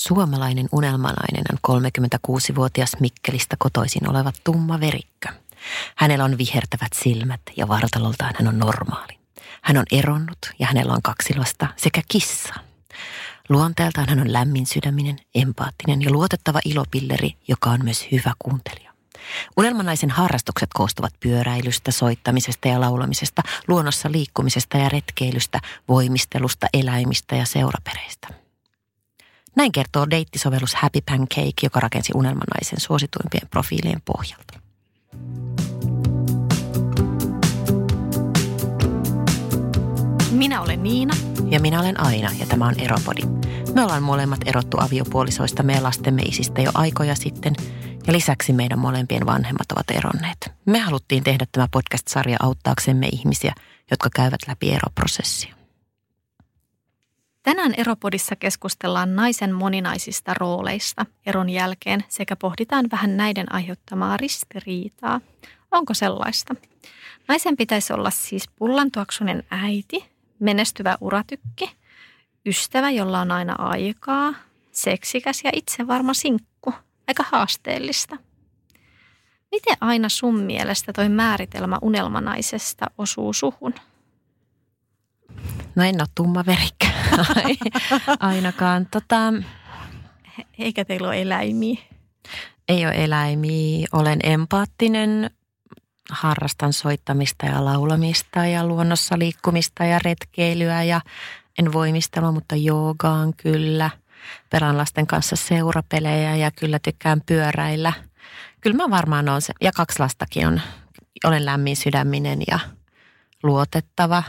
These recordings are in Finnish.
Suomalainen unelmanainen on 36-vuotias Mikkelistä kotoisin oleva tumma verikkö. Hänellä on vihertävät silmät ja vartaloltaan hän on normaali. Hän on eronnut ja hänellä on kaksi lasta sekä kissa. Luonteeltaan hän on lämmin sydäminen, empaattinen ja luotettava ilopilleri, joka on myös hyvä kuuntelija. Unelmanaisen harrastukset koostuvat pyöräilystä, soittamisesta ja laulamisesta, luonnossa liikkumisesta ja retkeilystä, voimistelusta, eläimistä ja seurapereistä. Näin kertoo deittisovellus Happy Pancake, joka rakensi unelmanaisen suosituimpien profiilien pohjalta. Minä olen Niina. Ja minä olen Aina ja tämä on Eropodi. Me ollaan molemmat erottu aviopuolisoista meidän lastemme isistä jo aikoja sitten ja lisäksi meidän molempien vanhemmat ovat eronneet. Me haluttiin tehdä tämä podcast-sarja auttaaksemme ihmisiä, jotka käyvät läpi eroprosessia. Tänään Eropodissa keskustellaan naisen moninaisista rooleista eron jälkeen sekä pohditaan vähän näiden aiheuttamaa ristiriitaa. Onko sellaista? Naisen pitäisi olla siis pullantuoksunen äiti, menestyvä uratykki, ystävä, jolla on aina aikaa, seksikäs ja itsevarma sinkku. Aika haasteellista. Miten aina sun mielestä toi määritelmä unelmanaisesta osuu suhun? No en ole tumma verikkä ainakaan. Tota, Eikä teillä ole eläimiä? ei ole eläimiä. Olen empaattinen, harrastan soittamista ja laulamista ja luonnossa liikkumista ja retkeilyä ja en voimistelua, mutta joogaan kyllä. Pelaan lasten kanssa seurapelejä ja kyllä tykkään pyöräillä. Kyllä mä varmaan on se, ja kaksi lastakin on. Olen lämmin sydäminen ja luotettava,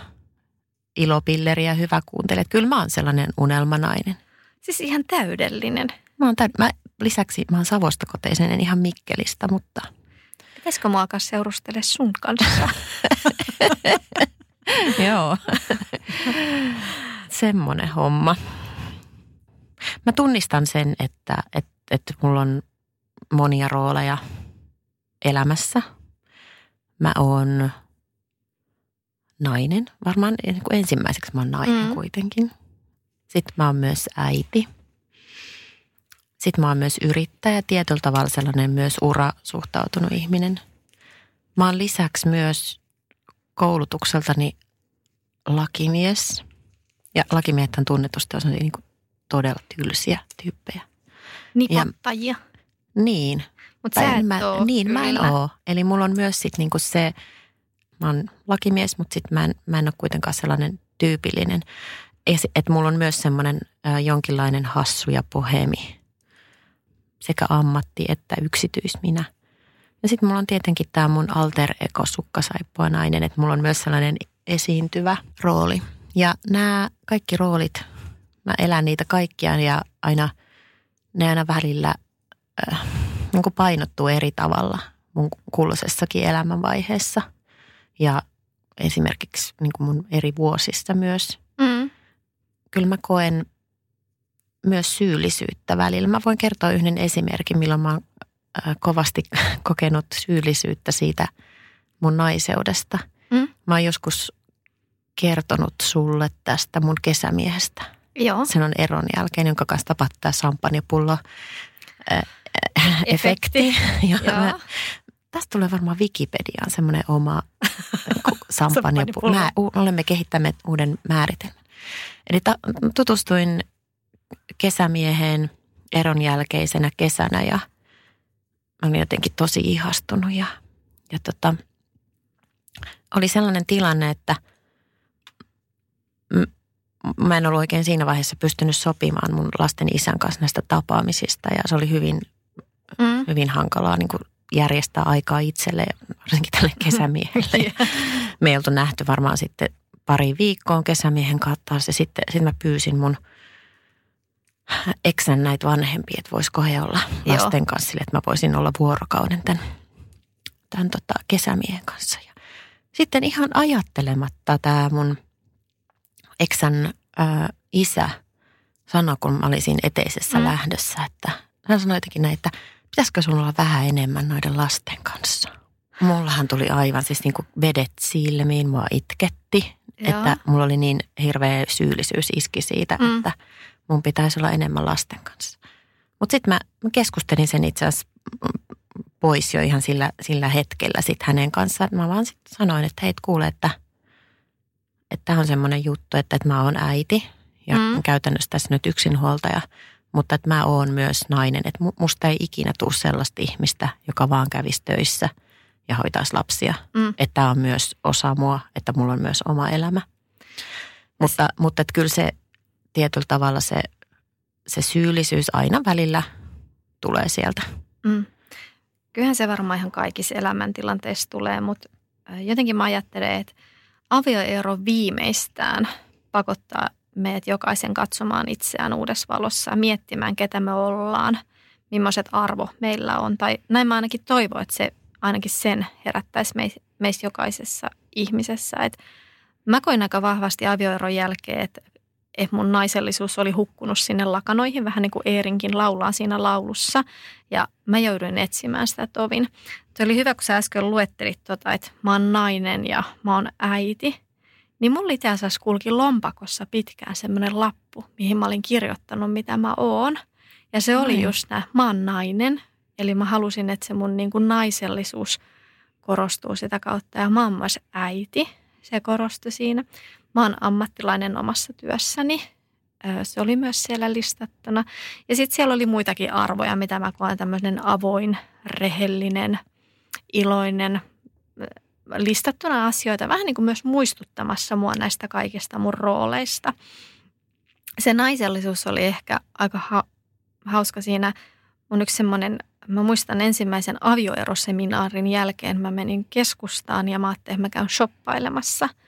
ilopilleri ja hyvä kuuntelija. Kyllä mä oon sellainen unelmanainen. Siis ihan täydellinen. Mä oon täyd- mä, lisäksi mä oon Savosta koteisen, en ihan Mikkelistä, mutta Pitäisikö mua alkaa seurustele sun kanssa? Joo. Semmoinen homma. Mä tunnistan sen, että, että, että mulla on monia rooleja elämässä. Mä oon nainen. Varmaan niin kuin ensimmäiseksi mä oon nainen Mm. kuitenkin. Sitten mä oon myös äiti. Sitten mä oon myös yrittäjä, tietyllä tavalla sellainen myös ura suhtautunut ihminen. Mä oon lisäksi myös koulutukseltani lakimies. Ja lakimiehet on tunnetusti on niin kuin todella tylsiä tyyppejä. Nipottajia. Niin. Mutta sä et mä, niin, mä en kyllä. oo. Eli mulla on myös sit niinku se, mä oon lakimies, mutta sit mä en, mä en ole kuitenkaan sellainen tyypillinen. Että mulla on myös semmoinen jonkinlainen hassu ja pohemi sekä ammatti että yksityisminä. Ja sitten mulla on tietenkin tämä mun alter ego sukkasaippua nainen, että mulla on myös sellainen esiintyvä rooli. Ja nämä kaikki roolit, mä elän niitä kaikkiaan ja aina ne aina välillä äh, niin painottuu eri tavalla mun kulloisessakin elämänvaiheessa. Ja esimerkiksi niin kuin mun eri vuosissa myös. Mm. Kyllä mä koen myös syyllisyyttä välillä. Mä voin kertoa yhden esimerkin, milloin mä oon kovasti kokenut syyllisyyttä siitä mun naiseudesta. Mm. Mä oon joskus kertonut sulle tästä mun kesämiehestä. Joo. Sen on eron jälkeen, jonka kanssa tapahtui tämä äh, äh, efekti. Ja mä, Joo. tästä tulee varmaan Wikipediaan semmoinen oma Mä, u- olemme kehittäneet uuden määritelmän. Eli ta, tutustuin kesämieheen eron jälkeisenä kesänä ja mä olin jotenkin tosi ihastunut ja, ja tota, oli sellainen tilanne, että m- mä en ollut oikein siinä vaiheessa pystynyt sopimaan mun lasten isän kanssa näistä tapaamisista ja se oli hyvin, Mm. hyvin hankalaa niin kuin järjestää aikaa itselle, varsinkin tälle kesämiehelle. Me ei oltu nähty varmaan sitten pari viikkoon kesämiehen taas ja sitten, sitten mä pyysin mun eksän näitä vanhempia, että voisiko he olla Joo. lasten kanssa sille, että mä voisin olla vuorokauden tämän, tämän tota kesämiehen kanssa. Ja sitten ihan ajattelematta tämä mun eksän ää, isä sanoi, kun mä olin siinä eteisessä mm. lähdössä, että hän sanoi jotenkin näin, että pitäisikö sun olla vähän enemmän noiden lasten kanssa. Mullahan tuli aivan siis niin kuin vedet silmiin, mua itketti. Joo. Että mulla oli niin hirveä syyllisyys iski siitä, mm. että mun pitäisi olla enemmän lasten kanssa. Mutta sitten mä, mä keskustelin sen itse asiassa pois jo ihan sillä, sillä hetkellä sitten hänen kanssaan. Mä vaan sitten sanoin, että hei, kuule, että tämä on semmoinen juttu, että, että mä oon äiti ja mm. käytännössä tässä nyt yksinhuoltaja, mutta että mä oon myös nainen. Että musta ei ikinä tule sellaista ihmistä, joka vaan kävisi töissä ja hoitaisi lapsia. Mm. Että tämä on myös osa mua, että mulla on myös oma elämä. Mutta, mutta että kyllä se tietyllä tavalla se, se syyllisyys aina välillä tulee sieltä. Mm. Kyllähän se varmaan ihan kaikissa elämäntilanteissa tulee, mutta jotenkin mä ajattelen, että avioero viimeistään pakottaa meidät jokaisen katsomaan itseään uudessa valossa ja miettimään, ketä me ollaan, millaiset arvo meillä on. Tai näin mä ainakin toivon, että se ainakin sen herättäisi meistä jokaisessa ihmisessä. Et mä koin aika vahvasti avioeron jälkeen, että että mun naisellisuus oli hukkunut sinne lakanoihin, vähän niin kuin Eerinkin laulaa siinä laulussa. Ja mä jouduin etsimään sitä tovin. Se oli hyvä, kun sä äsken luettelit tota, että mä oon nainen ja mä oon äiti. Niin mulla itse asiassa kulki lompakossa pitkään semmoinen lappu, mihin mä olin kirjoittanut, mitä mä oon. Ja se oli just nää, mä oon nainen. Eli mä halusin, että se mun niin kuin naisellisuus korostuu sitä kautta. Ja mä oon myös äiti. Se korostui siinä. Mä oon ammattilainen omassa työssäni. Se oli myös siellä listattuna. Ja sitten siellä oli muitakin arvoja, mitä mä koen tämmöinen avoin, rehellinen, iloinen, listattuna asioita, vähän niin kuin myös muistuttamassa mua näistä kaikista mun rooleista. Se naisellisuus oli ehkä aika ha- hauska siinä. Mun yksi semmoinen, mä muistan ensimmäisen avioeroseminaarin jälkeen, mä menin keskustaan ja mä ajattelin, että mä käyn shoppailemassa –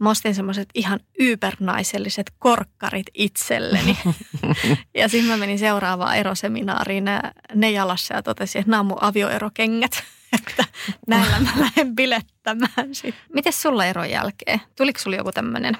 Mä ostin semmoiset ihan ybernaiselliset korkkarit itselleni. ja sitten mä menin seuraavaan eroseminaariin ne, ne jalassa ja totesin, että nämä on mun avioerokengät. että näillä mä lähden bilettämään sitten. Miten sulla eron jälkeen? Tuliko sulla joku tämmöinen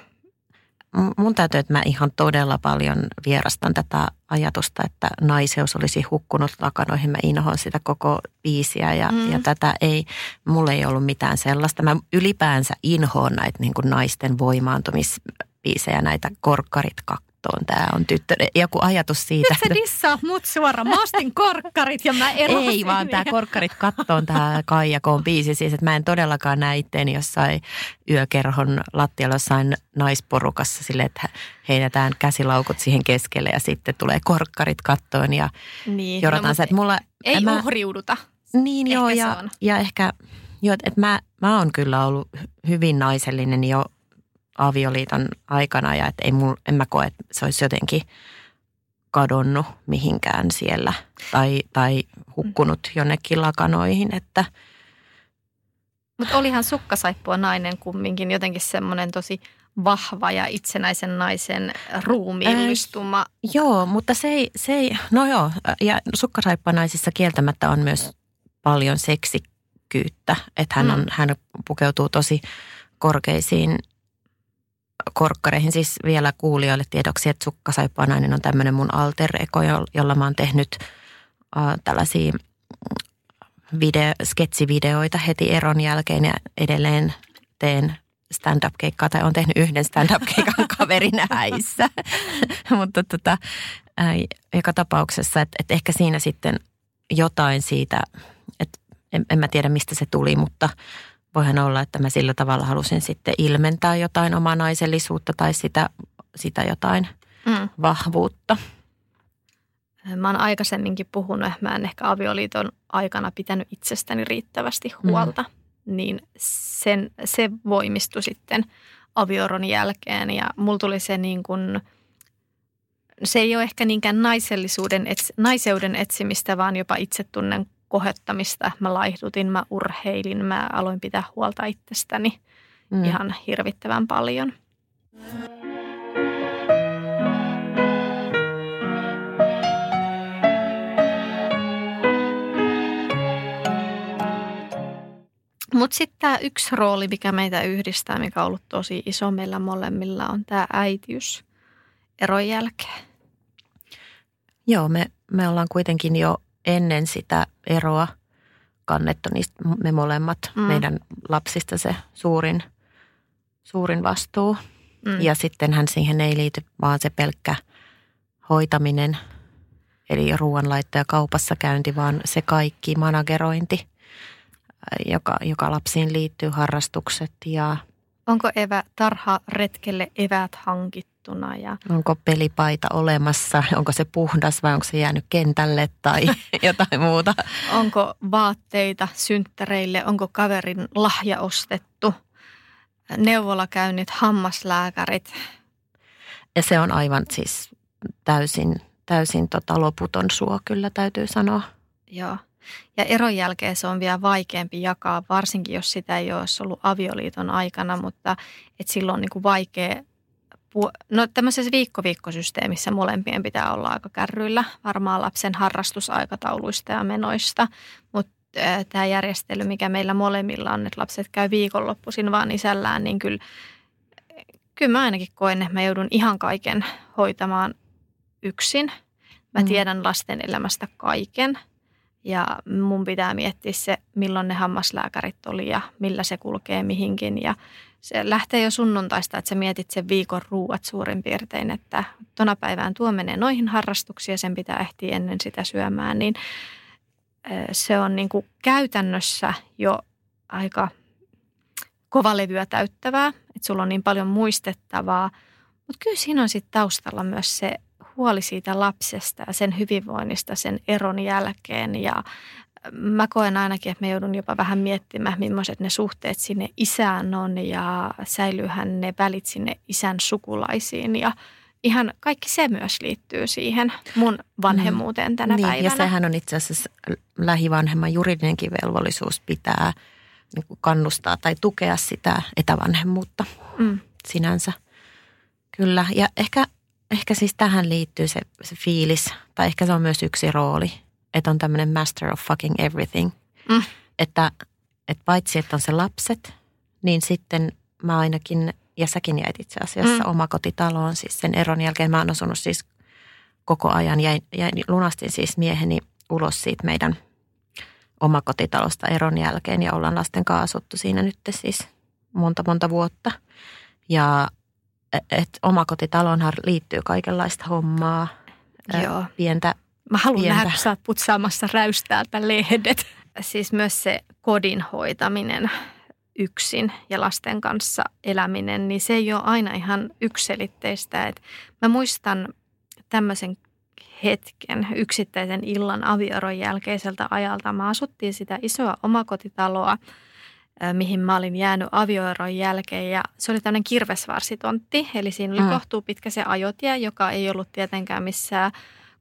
mun täytyy, että mä ihan todella paljon vierastan tätä ajatusta, että naiseus olisi hukkunut lakanoihin. Mä inhoan sitä koko biisiä ja, mm. ja tätä ei, mulle ei ollut mitään sellaista. Mä ylipäänsä inhoan näitä niin kuin naisten voimaantumisbiisejä, näitä korkkarit kattoon. Tämä on tyttö, joku ajatus siitä. Nyt sä dissaa mut suoraan. Mä ostin korkkarit ja mä erosin. Ei vaan tämä korkkarit kattoon tämä Kaijakoon biisi. Siis, että mä en todellakaan näe itteeni jossain yökerhon lattialla jossain naisporukassa sille, että heitetään käsilaukut siihen keskelle ja sitten tulee korkkarit kattoon ja niin, jorataan no, se, että mulla... Ei mä, uhriuduta. Niin ehkä joo ja, ja ehkä, joo, että mä, mä oon kyllä ollut hyvin naisellinen jo avioliiton aikana ja että ei mul, en mä koe, että se olisi jotenkin kadonnut mihinkään siellä tai, tai hukkunut jonnekin lakanoihin, että mutta olihan sukkasaippua nainen kumminkin jotenkin semmoinen tosi vahva ja itsenäisen naisen ruumiillistuma. Ää, joo, mutta se ei, se ei, no joo, ja sukkasaippua naisissa kieltämättä on myös paljon seksikkyyttä, että hän, on, mm. hän pukeutuu tosi korkeisiin korkkareihin siis vielä kuulijoille tiedoksi, että Sukkasaippua-nainen on tämmöinen mun alter ego, jolla mä oon tehnyt äh, tällaisia video, sketsivideoita heti eron jälkeen ja edelleen teen stand-up-keikkaa tai on tehnyt yhden stand-up-keikan kaverin häissä. Mutta tota, äh, joka tapauksessa, että et ehkä siinä sitten jotain siitä, että en, en mä tiedä mistä se tuli, mutta – voihan olla, että mä sillä tavalla halusin sitten ilmentää jotain omaa naisellisuutta tai sitä, sitä jotain mm. vahvuutta. Mä oon aikaisemminkin puhunut, että mä en ehkä avioliiton aikana pitänyt itsestäni riittävästi huolta. Mm. Niin sen, se voimistui sitten avioron jälkeen ja mulla tuli se niin kuin, se ei ole ehkä niinkään naisellisuuden, naiseuden etsimistä, vaan jopa itsetunnen kohottamista. Mä laihdutin, mä urheilin, mä aloin pitää huolta itsestäni mm. ihan hirvittävän paljon. Mutta sitten tämä yksi rooli, mikä meitä yhdistää, mikä on ollut tosi iso meillä molemmilla, on tämä äitiys eron jälkeen. Joo, me, me ollaan kuitenkin jo ennen sitä eroa kannettu niistä me molemmat mm. meidän lapsista se suurin suurin vastuu. Mm. Ja sittenhän siihen ei liity vaan se pelkkä hoitaminen, eli ruoanlaitto ja kaupassa käynti, vaan se kaikki managerointi, joka, joka lapsiin liittyy, harrastukset ja... Onko evä, tarha retkelle evät hankittuna? Ja... Onko pelipaita olemassa? Onko se puhdas vai onko se jäänyt kentälle tai jotain muuta? Onko vaatteita synttäreille? Onko kaverin lahja ostettu? Neuvolakäynnit, hammaslääkärit? Ja se on aivan siis täysin, täysin tota loputon suo kyllä täytyy sanoa. Joo. Ja eron jälkeen se on vielä vaikeampi jakaa, varsinkin jos sitä ei olisi ollut avioliiton aikana, mutta et silloin on niin kuin vaikea No tämmöisessä viikko-viikkosysteemissä molempien pitää olla aika kärryillä varmaan lapsen harrastusaikatauluista ja menoista, mutta tämä järjestely, mikä meillä molemmilla on, että lapset käy viikonloppuisin vaan isällään, niin kyllä, kyllä mä ainakin koen, että mä joudun ihan kaiken hoitamaan yksin. Mä mm. tiedän lasten elämästä kaiken ja mun pitää miettiä se, milloin ne hammaslääkärit oli ja millä se kulkee mihinkin. Ja se lähtee jo sunnuntaista, että sä mietit sen viikon ruuat suurin piirtein, että tona päivään tuo menee noihin harrastuksiin ja sen pitää ehtiä ennen sitä syömään. Niin se on niin kuin käytännössä jo aika kovalevyä täyttävää, että sulla on niin paljon muistettavaa. Mutta kyllä siinä on sitten taustalla myös se huoli siitä lapsesta ja sen hyvinvoinnista sen eron jälkeen. Ja mä koen ainakin, että me joudun jopa vähän miettimään, millaiset ne suhteet sinne isään on ja säilyyhän ne välit sinne isän sukulaisiin ja ihan kaikki se myös liittyy siihen mun vanhemmuuteen tänä niin, päivänä. Ja sehän on itse asiassa lähivanhemman juridinenkin velvollisuus pitää niin kannustaa tai tukea sitä etävanhemmuutta mm. sinänsä. Kyllä, ja ehkä ehkä siis tähän liittyy se, se fiilis, tai ehkä se on myös yksi rooli, että on tämmöinen master of fucking everything. Mm. Että, että paitsi, että on se lapset, niin sitten mä ainakin, ja säkin jäit itse asiassa mm. omakotitaloon, siis sen eron jälkeen mä oon asunut siis koko ajan, jäin, jäin, lunastin siis mieheni ulos siitä meidän omakotitalosta eron jälkeen ja ollaan lasten kanssa asuttu siinä nyt siis monta monta vuotta. Ja että omakotitalonhan liittyy kaikenlaista hommaa. Joo. Pientä Mä haluan pientä. nähdä, kun sä oot putsaamassa räystäältä lehdet. Siis myös se kodin hoitaminen yksin ja lasten kanssa eläminen, niin se ei ole aina ihan ykselitteistä. Et mä muistan tämmöisen hetken, yksittäisen illan avioron jälkeiseltä ajalta. Mä asuttiin sitä isoa omakotitaloa – mihin mä olin jäänyt avioeron jälkeen. Ja se oli tämmöinen kirvesvarsitontti, eli siinä oli mm. kohtuu pitkä se ajotie, joka ei ollut tietenkään missään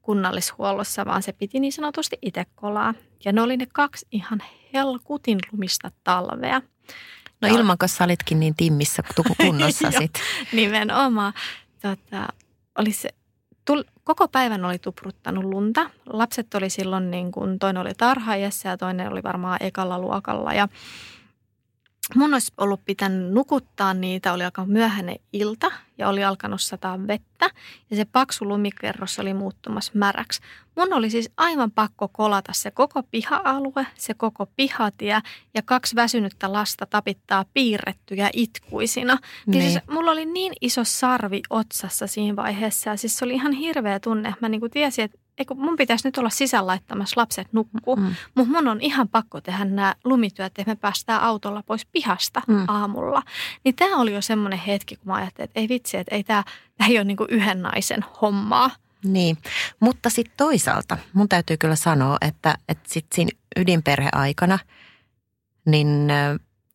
kunnallishuollossa, vaan se piti niin sanotusti itse kolaa. Ja ne oli ne kaksi ihan helkutin lumista talvea. No ja... ilman, sä olitkin niin timmissä kunnossa sitten. Nimenomaan. Tota, oli se, tul, koko päivän oli tupruttanut lunta. Lapset oli silloin, niin kuin, toinen oli tarhaajassa ja toinen oli varmaan ekalla luokalla. Ja mun olisi ollut pitänyt nukuttaa niitä, oli aika myöhäinen ilta ja oli alkanut sataa vettä ja se paksu lumikerros oli muuttumassa märäksi. Mun oli siis aivan pakko kolata se koko piha-alue, se koko pihatie ja kaksi väsynyttä lasta tapittaa piirrettyjä itkuisina. Niin. Siis mulla oli niin iso sarvi otsassa siinä vaiheessa ja siis se oli ihan hirveä tunne. Mä niin kuin tiesin, että eikö mun pitäisi nyt olla sisään laittamassa lapset nukkuu, mm. mutta mun on ihan pakko tehdä nämä lumityöt, että me päästään autolla pois pihasta mm. aamulla. Niin tämä oli jo semmoinen hetki, kun mä ajattelin, että ei vitsi, että ei tämä, ei ole niin kuin yhden naisen hommaa. Niin, mutta sitten toisaalta mun täytyy kyllä sanoa, että, että sitten siinä ydinperheaikana niin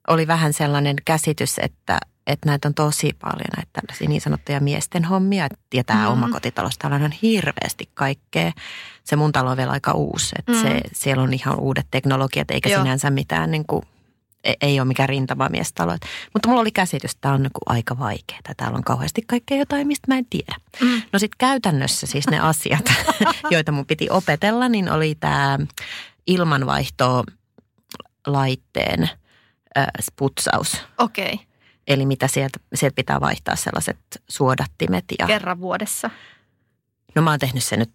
oli vähän sellainen käsitys, että, että näitä on tosi paljon näitä tällaisia niin sanottuja miesten hommia. Ja tämä mm. omakotitalous, täällä on hirveästi kaikkea. Se mun talo on vielä aika uusi, että mm. se, siellä on ihan uudet teknologiat eikä Joo. sinänsä mitään niin kuin, e, ei ole mikään rintamamiestalo. Mutta mulla oli käsitys, että tämä on niin kuin aika vaikeaa. Täällä on kauheasti kaikkea jotain, mistä mä en tiedä. Mm. No sitten käytännössä siis ne asiat, joita mun piti opetella, niin oli tämä ilmanvaihto laitteen äh, putsaus. Okei. Okay Eli mitä sieltä, sieltä pitää vaihtaa sellaiset suodattimet. Ja... Kerran vuodessa? No mä oon tehnyt sen nyt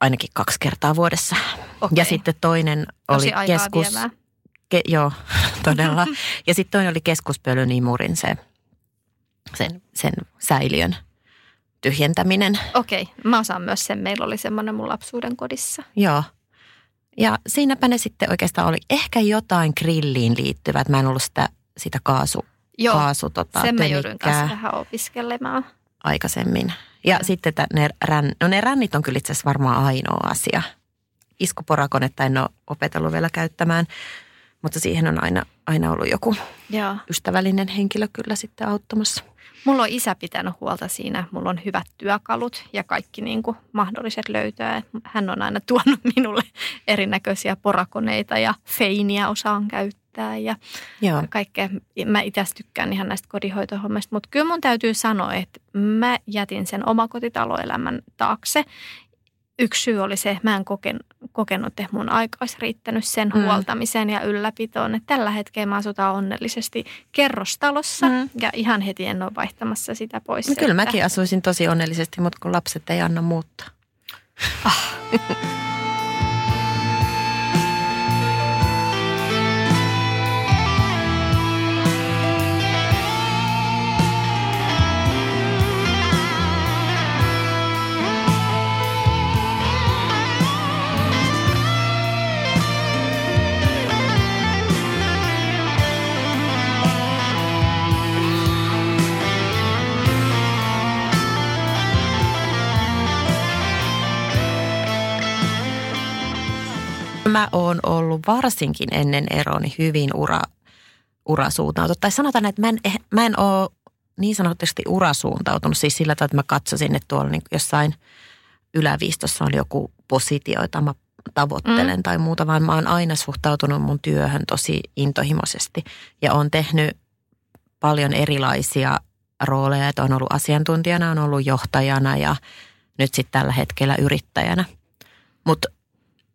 ainakin kaksi kertaa vuodessa. Okay. Ja sitten toinen oli Tosi keskus... Ke, joo, todella. ja sitten toinen oli keskuspölyn imurin se sen, sen säiliön tyhjentäminen. Okei, mä osaan myös sen. Meillä oli semmoinen mun lapsuuden kodissa. Joo. Ja siinäpä ne sitten oikeastaan oli ehkä jotain grilliin liittyvät. Mä en ollut sitä, sitä kaasu, Joo, kaasu tota, sen mä joudun kanssa vähän opiskelemaan. aikaisemmin. Ja Mm. sitten että ne, rän, no ne rännit on kyllä itse asiassa varmaan ainoa asia. Iskuporakonetta en ole opetellut vielä käyttämään, mutta siihen on aina, aina ollut joku Joo. ystävällinen henkilö kyllä sitten auttamassa. Mulla on isä pitänyt huolta siinä. Mulla on hyvät työkalut ja kaikki niin kuin mahdolliset löytöä. Hän on aina tuonut minulle erinäköisiä porakoneita ja feiniä osaan käyttää ja Joo. kaikkea. Mä itse tykkään ihan näistä kodinhoitohommista, mutta kyllä mun täytyy sanoa, että mä jätin sen omakotitaloelämän taakse. Yksi syy oli se, että mä en koken, kokenut, että mun aika olisi riittänyt sen Mm. huoltamiseen ja ylläpitoon. Että tällä hetkellä mä asutaan onnellisesti kerrostalossa Mm. ja ihan heti en ole vaihtamassa sitä pois. No kyllä että- mäkin asuisin tosi onnellisesti, mutta kun lapset ei anna muuttaa. Mä oon ollut varsinkin ennen eroni hyvin ura, urasuuntautunut. Tai sanotaan, että mä en, eh- mä en ole niin sanotusti urasuuntautunut siis sillä tavalla, että mä katsoisin, että tuolla niin jossain yläviistossa on joku positio, jota mä tavoittelen mm. tai muuta, vaan mä oon aina suhtautunut mun työhön tosi intohimoisesti. Ja oon tehnyt paljon erilaisia rooleja, että on ollut asiantuntijana, on ollut johtajana ja nyt sitten tällä hetkellä yrittäjänä. Mutta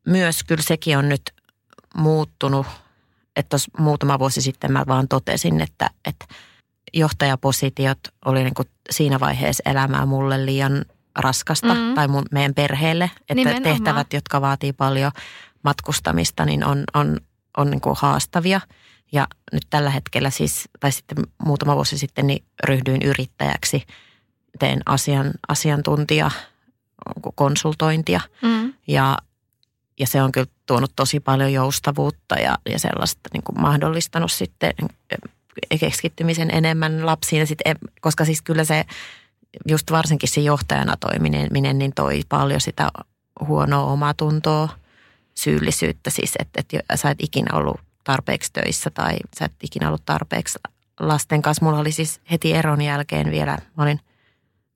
myös kyllä sekin on nyt muuttunut, että muutama vuosi sitten mä vaan totesin, että, että johtajapositiot oli niin kuin siinä vaiheessa elämää mulle liian raskasta Mm. mm. tai mun, meidän perheelle, että Nimenomaan. tehtävät, jotka vaatii paljon matkustamista, niin on, on, on niin kuin haastavia. Ja nyt tällä hetkellä siis, tai sitten muutama vuosi sitten, niin ryhdyin yrittäjäksi. Teen asian, asiantuntija konsultointia Mm. ja, ja se on kyllä tuonut tosi paljon joustavuutta ja, ja sellaista niin kuin mahdollistanut sitten eh, keskittymisen enemmän lapsiin. Ja sit, koska siis kyllä se just varsinkin se johtajana toimiminen, niin toi paljon sitä huonoa omatuntoa, syyllisyyttä siis, että, että sä et ikinä ollut tarpeeksi töissä tai sä et ikinä ollut tarpeeksi lasten kanssa. Mulla oli siis heti eron jälkeen vielä, mä olin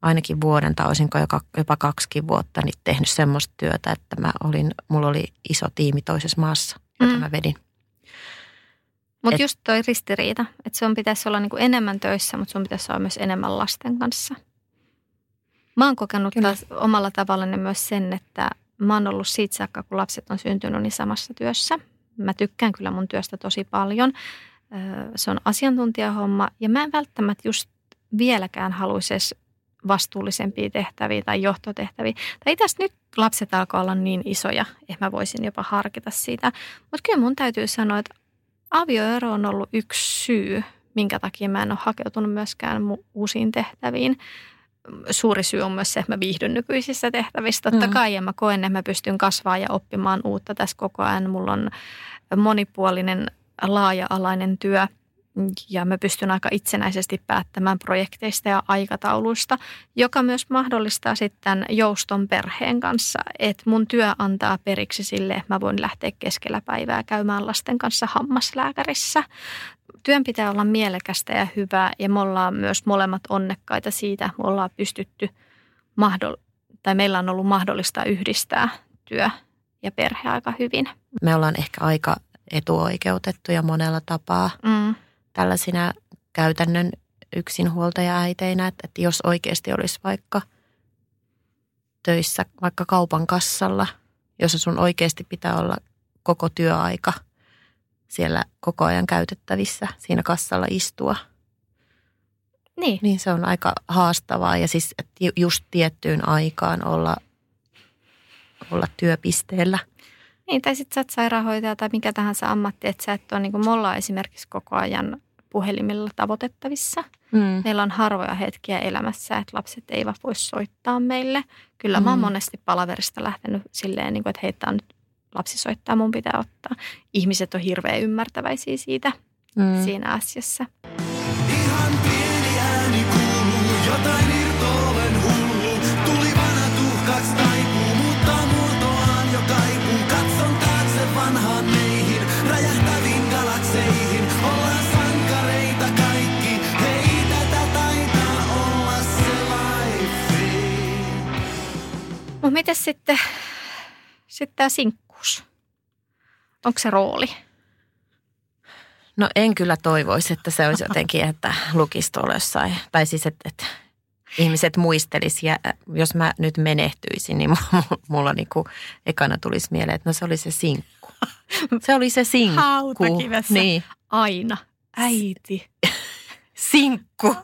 ainakin vuoden tai olisinko jopa, jopa kaksikin vuotta niin tehnyt semmoista työtä, että mä olin, mulla oli iso tiimi toisessa maassa, jota Mm. mä vedin. Mutta just toi ristiriita, että sun pitäisi olla niinku enemmän töissä, mutta sun pitäisi olla myös enemmän lasten kanssa. Mä oon kokenut Kyllä. taas omalla tavallani myös sen, että mä oon ollut siitä saakka, kun lapset on syntynyt, niin samassa työssä. Mä tykkään kyllä mun työstä tosi paljon. Se on asiantuntijahomma ja mä en välttämättä just vieläkään haluaisi edes vastuullisempia tehtäviä tai johtotehtäviä. Tai itse nyt lapset alkaa olla niin isoja, että mä voisin jopa harkita siitä. Mutta kyllä mun täytyy sanoa, että avioero on ollut yksi syy, minkä takia mä en ole hakeutunut myöskään uusiin tehtäviin. Suuri syy on myös se, että mä viihdyn nykyisissä tehtävissä. Totta Mm. kai ja mä koen, että mä pystyn kasvaa ja oppimaan uutta tässä koko ajan. Mulla on monipuolinen, laaja-alainen työ ja mä pystyn aika itsenäisesti päättämään projekteista ja aikatauluista, joka myös mahdollistaa sitten jouston perheen kanssa, että mun työ antaa periksi sille, että mä voin lähteä keskellä päivää käymään lasten kanssa hammaslääkärissä. Työn pitää olla mielekästä ja hyvää ja me ollaan myös molemmat onnekkaita siitä, me ollaan pystytty mahdoll- tai meillä on ollut mahdollista yhdistää työ ja perhe aika hyvin. Me ollaan ehkä aika etuoikeutettuja monella tapaa Mm. Tällaisina käytännön yksinhuoltaja-äiteinä, että, että jos oikeasti olisi vaikka töissä vaikka kaupan kassalla, jossa sun oikeasti pitää olla koko työaika siellä koko ajan käytettävissä siinä kassalla istua, Niin, niin se on aika haastavaa ja siis että ju- just tiettyyn aikaan olla, olla työpisteellä. Niin, tai sitten sä oot sairaanhoitaja tai mikä tahansa ammatti, että sä et ole, niin kuin me ollaan esimerkiksi koko ajan puhelimilla tavoitettavissa. Mm. Meillä on harvoja hetkiä elämässä, että lapset eivät voi soittaa meille. Kyllä mm. mä oon mm. monesti palaverista lähtenyt silleen, niin kuin, että heittää nyt lapsi soittaa, mun pitää ottaa. Ihmiset on hirveän ymmärtäväisiä siitä mm. siinä asiassa. Ihan pieni ääni kuuluu, jotain Mutta miten sitten, sitten tämä sinkkuus? Onko se rooli? No en kyllä toivoisi, että se olisi jotenkin, että lukisi tuolla jossain. Tai siis, että, että ihmiset muistelisi. Ja jos mä nyt menehtyisin, niin mulla niinku ekana tulisi mieleen, että no se oli se sinkku. Se oli se sinkku. Hautakivessä. Niin. Aina. Äiti. sinkku.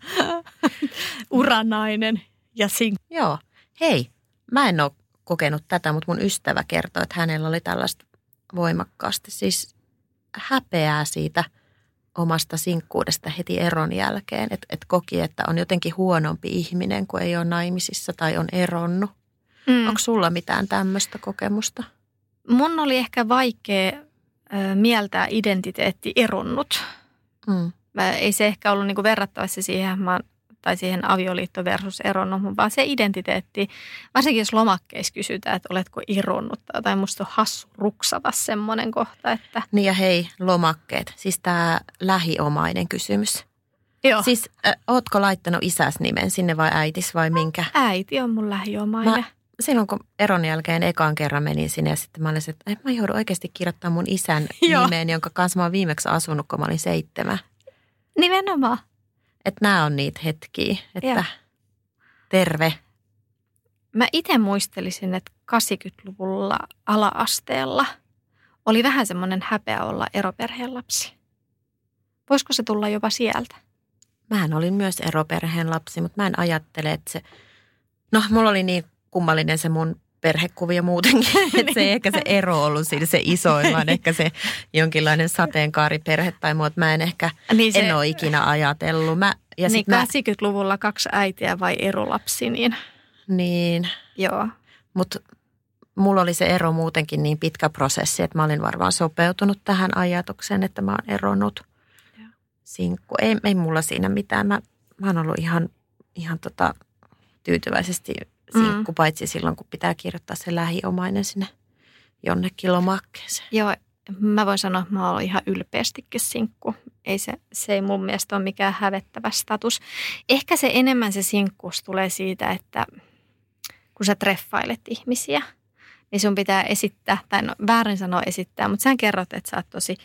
Uranainen ja sinkku. Joo. Hei, mä en ole kokenut tätä, mutta mun ystävä kertoi, että hänellä oli tällaista voimakkaasti. Siis häpeää siitä omasta sinkkuudesta heti eron jälkeen. Että et koki, että on jotenkin huonompi ihminen, kun ei ole naimisissa tai on eronnut. Mm. Onko sulla mitään tämmöistä kokemusta? Mun oli ehkä vaikea ö, mieltää identiteetti eronnut. Mm. Mä, ei se ehkä ollut niinku verrattavassa siihen, mä tai siihen avioliitto versus eronnut, vaan se identiteetti, varsinkin jos lomakkeissa kysytään, että oletko eronnut tai musta on hassu ruksata semmoinen kohta, että... Niin ja hei, lomakkeet, siis tämä lähiomainen kysymys. Joo. Siis äh, ootko laittanut isäs nimen sinne vai äitis vai minkä? Äiti on mun lähiomainen. Mä, silloin kun eron jälkeen ekaan kerran menin sinne ja sitten mä olin, että mä joudun oikeasti kirjoittamaan mun isän nimen, jonka kanssa mä oon viimeksi asunut, kun mä olin seitsemän. Nimenomaan. Että nämä on niitä hetkiä, että Joo. terve. Mä itse muistelisin, että 80-luvulla ala-asteella oli vähän semmoinen häpeä olla eroperheen lapsi. Voisiko se tulla jopa sieltä? Mähän olin myös eroperheen lapsi, mutta mä en ajattele, että se... No, mulla oli niin kummallinen se mun perhekuvia muutenkin. Että se ei ehkä se ero ollut siinä se isoin, vaan ehkä se jonkinlainen sateenkaariperhe tai muu. Mä en ehkä, niin se, en ole ikinä ajatellut. Mä, ja niin 80-luvulla mä, kaksi äitiä vai erolapsi, niin... Niin. Joo. Mutta mulla oli se ero muutenkin niin pitkä prosessi, että mä olin varmaan sopeutunut tähän ajatukseen, että mä oon eronnut sinkku. Ei, ei mulla siinä mitään. Mä, mä oon ollut ihan, ihan tota, tyytyväisesti sinkku, mm. paitsi silloin, kun pitää kirjoittaa se lähiomainen sinne jonnekin lomakkeeseen. Joo, mä voin sanoa, että mä oon ihan ylpeästikin sinkku. Ei se, se ei mun mielestä ole mikään hävettävä status. Ehkä se enemmän se sinkkuus tulee siitä, että kun sä treffailet ihmisiä, niin sun pitää esittää, tai no väärin sanoa esittää, mutta sä kerrot, että sä oot tosi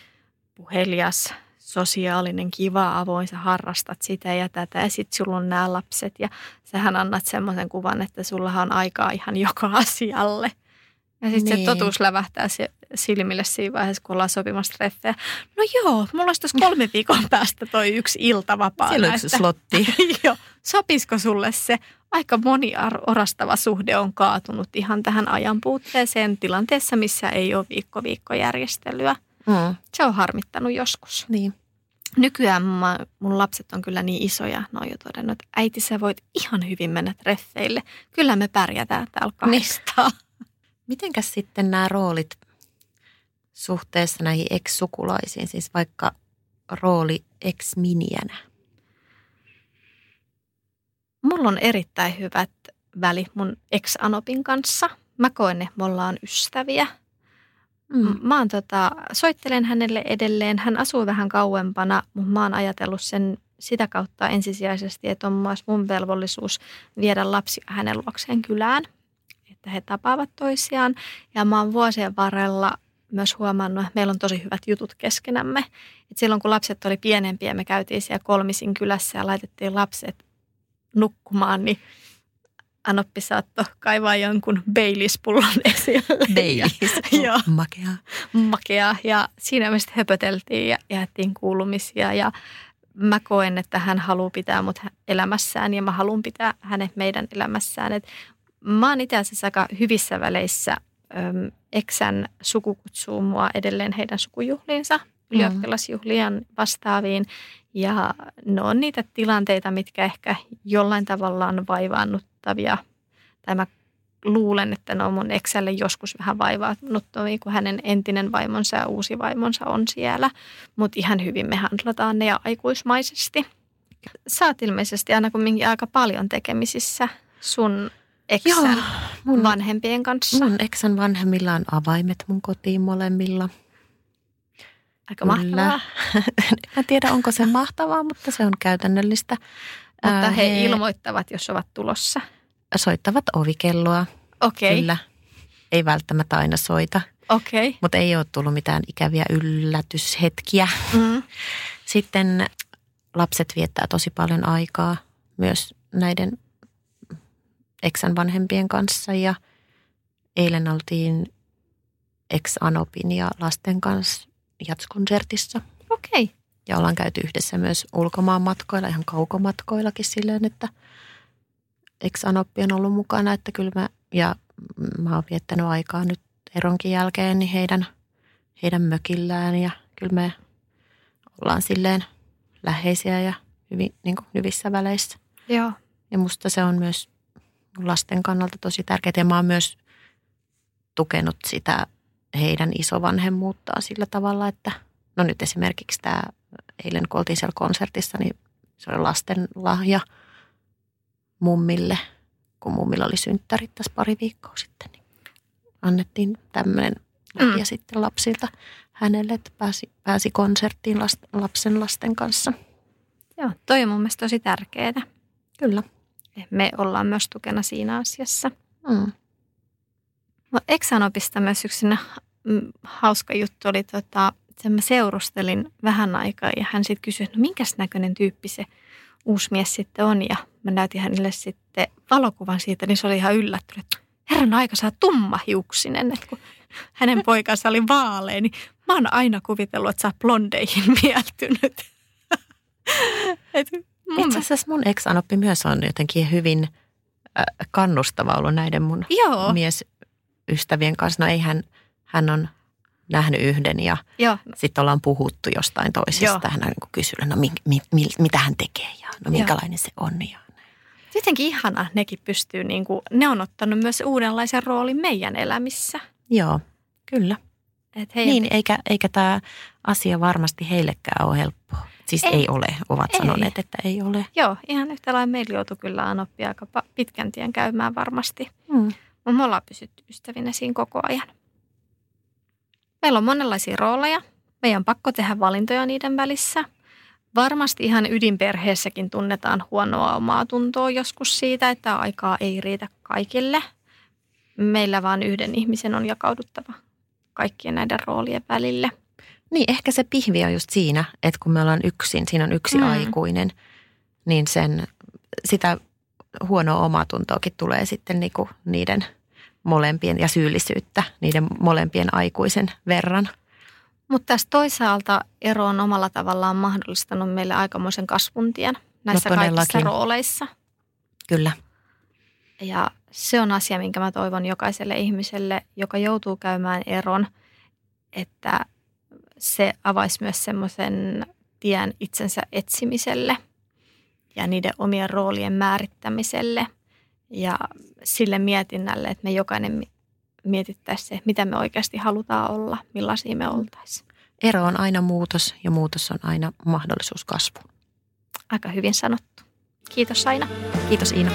puhelias, sosiaalinen, kiva, avoin, sä harrastat sitä ja tätä ja sitten sulla on nämä lapset ja sähän annat semmoisen kuvan, että sulla on aikaa ihan joka asialle. Ja sitten niin. se totuus lävähtää se silmille siinä vaiheessa, kun ollaan sopimassa treffejä. No joo, mulla olisi tuossa kolme viikon päästä toi yksi ilta vapaa. Siellä yksi slotti. joo, sopisiko sulle se? Aika moni orastava suhde on kaatunut ihan tähän ajan puutteeseen tilanteessa, missä ei ole viikko-viikkojärjestelyä. Mm. Se on harmittanut joskus. Niin. Nykyään mä, mun lapset on kyllä niin isoja, ne on jo todennut, että äiti sä voit ihan hyvin mennä treffeille. Kyllä me pärjätään täällä. Niin. Mitenkäs sitten nämä roolit suhteessa näihin ex-sukulaisiin, siis vaikka rooli ex-miniänä? Mulla on erittäin hyvät välit mun ex-anopin kanssa. Mä koen, että me ollaan ystäviä – Mm. Mä oon tota, soittelen hänelle edelleen. Hän asuu vähän kauempana, mutta mä oon ajatellut sen sitä kautta ensisijaisesti, että on myös mun velvollisuus viedä lapsi hänen luokseen kylään, että he tapaavat toisiaan. Ja mä oon vuosien varrella myös huomannut, että meillä on tosi hyvät jutut keskenämme. Et silloin kun lapset oli pienempiä, me käytiin siellä kolmisin kylässä ja laitettiin lapset nukkumaan, niin Anoppi saattoi kaivaa jonkun Baileys-pullon esille. Baileys, Joo. makea. Makea. Ja siinä me sitten höpöteltiin ja jaettiin kuulumisia ja mä koen, että hän haluaa pitää mut elämässään ja mä haluan pitää hänet meidän elämässään. Et mä oon itse asiassa aika hyvissä väleissä. Öm, Eksän suku kutsuu mua edelleen heidän sukujuhliinsa, mm. ylioppilasjuhlien vastaaviin. Ja ne on niitä tilanteita, mitkä ehkä jollain tavalla on vaivaannuttavia. Tai mä luulen, että ne on mun Excelle joskus vähän vaivaannuttavia, kun hänen entinen vaimonsa ja uusi vaimonsa on siellä. Mutta ihan hyvin me handlataan ne ja aikuismaisesti. Sä oot ilmeisesti aina kumminkin aika paljon tekemisissä sun eksän Joo, mun, vanhempien kanssa. Mun eksän vanhemmilla on avaimet mun kotiin molemmilla. Aika Kyllä. mahtavaa. en tiedä, onko se mahtavaa, mutta se on käytännöllistä. Mutta he, he ilmoittavat, jos ovat tulossa. Soittavat ovikelloa. Okei. Okay. Kyllä. Ei välttämättä aina soita. Okei. Okay. Mutta ei ole tullut mitään ikäviä yllätyshetkiä. Mm. Sitten lapset viettää tosi paljon aikaa myös näiden eksän vanhempien kanssa ja eilen oltiin ex-anopin ja lasten kanssa jatskonsertissa. Okei. Okay. Ja ollaan käyty yhdessä myös ulkomaan matkoilla, ihan kaukomatkoillakin silleen, että ex-anoppi on ollut mukana, että kyllä mä, ja mä oon viettänyt aikaa nyt eronkin jälkeen niin heidän, heidän mökillään ja kyllä me ollaan silleen läheisiä ja hyvin, niin kuin hyvissä väleissä. Joo. Ja musta se on myös lasten kannalta tosi tärkeää. Ja mä oon myös tukenut sitä heidän isovanhemmuuttaan sillä tavalla, että no nyt esimerkiksi tämä eilen kun oltiin siellä konsertissa, niin se oli lasten lahja mummille, kun mummilla oli synttärit tässä pari viikkoa sitten. Niin annettiin tämmöinen lahja mm. sitten lapsilta hänelle, että pääsi, pääsi konserttiin last, lapsen lasten kanssa. Joo, toi on mun mielestä tosi tärkeää. Kyllä. Me ollaan myös tukena siinä asiassa. Mm. Eksanopista myös yksi mm, hauska juttu oli, tota, että mä seurustelin vähän aikaa ja hän sitten kysyi, että no minkäs näköinen tyyppi se uusi mies sitten on. Ja mä näytin hänelle sitten valokuvan siitä, niin se oli ihan yllättynyt, että herran aika saa hiuksinen. Että kun hänen poikansa oli vaalea, niin mä oon aina kuvitellut, että sä oot blondeihin mieltynyt. Et mun Itse asiassa mun ex-anoppi myös on jotenkin hyvin kannustava ollut näiden mun Joo. Miesystävien kanssa. No ei hän, hän on nähnyt yhden ja sitten ollaan puhuttu jostain toisesta. Joo. Hän on niin kysynyt, no mi, mi, mi, mitä hän tekee ja no minkälainen Joo. se on. Ja Jotenkin ihana, nekin pystyy, niin kuin, ne on ottanut myös uudenlaisen roolin meidän elämissä. Joo, kyllä. Et niin, eikä, eikä tämä asia varmasti heillekään ole helppoa. Siis ei, ei ole, ovat ei. sanoneet, että ei ole. Joo, ihan yhtä lailla meillä joutui kyllä Anoppi aika pitkän tien käymään varmasti. Hmm. Mutta me ollaan pysytty ystävinä siinä koko ajan. Meillä on monenlaisia rooleja. Meidän on pakko tehdä valintoja niiden välissä. Varmasti ihan ydinperheessäkin tunnetaan huonoa omaa tuntoa joskus siitä, että aikaa ei riitä kaikille. Meillä vaan yhden ihmisen on jakauduttava kaikkien näiden roolien välille. Niin, ehkä se pihvi on just siinä, että kun me ollaan yksin, siinä on yksi mm. aikuinen, niin sen, sitä huonoa omatuntoakin tulee sitten niinku niiden molempien ja syyllisyyttä niiden molempien aikuisen verran. Mutta tässä toisaalta ero on omalla tavallaan mahdollistanut meille aikamoisen kasvuntien näissä no kaikissa rooleissa. Kyllä. Ja se on asia, minkä mä toivon jokaiselle ihmiselle, joka joutuu käymään eron, että se avaisi myös semmoisen tien itsensä etsimiselle ja niiden omien roolien määrittämiselle ja sille mietinnälle, että me jokainen mietittäisiin se, mitä me oikeasti halutaan olla, millaisia me oltaisiin. Ero on aina muutos ja muutos on aina mahdollisuus kasvuun. Aika hyvin sanottu. Kiitos Aina. Kiitos Iina.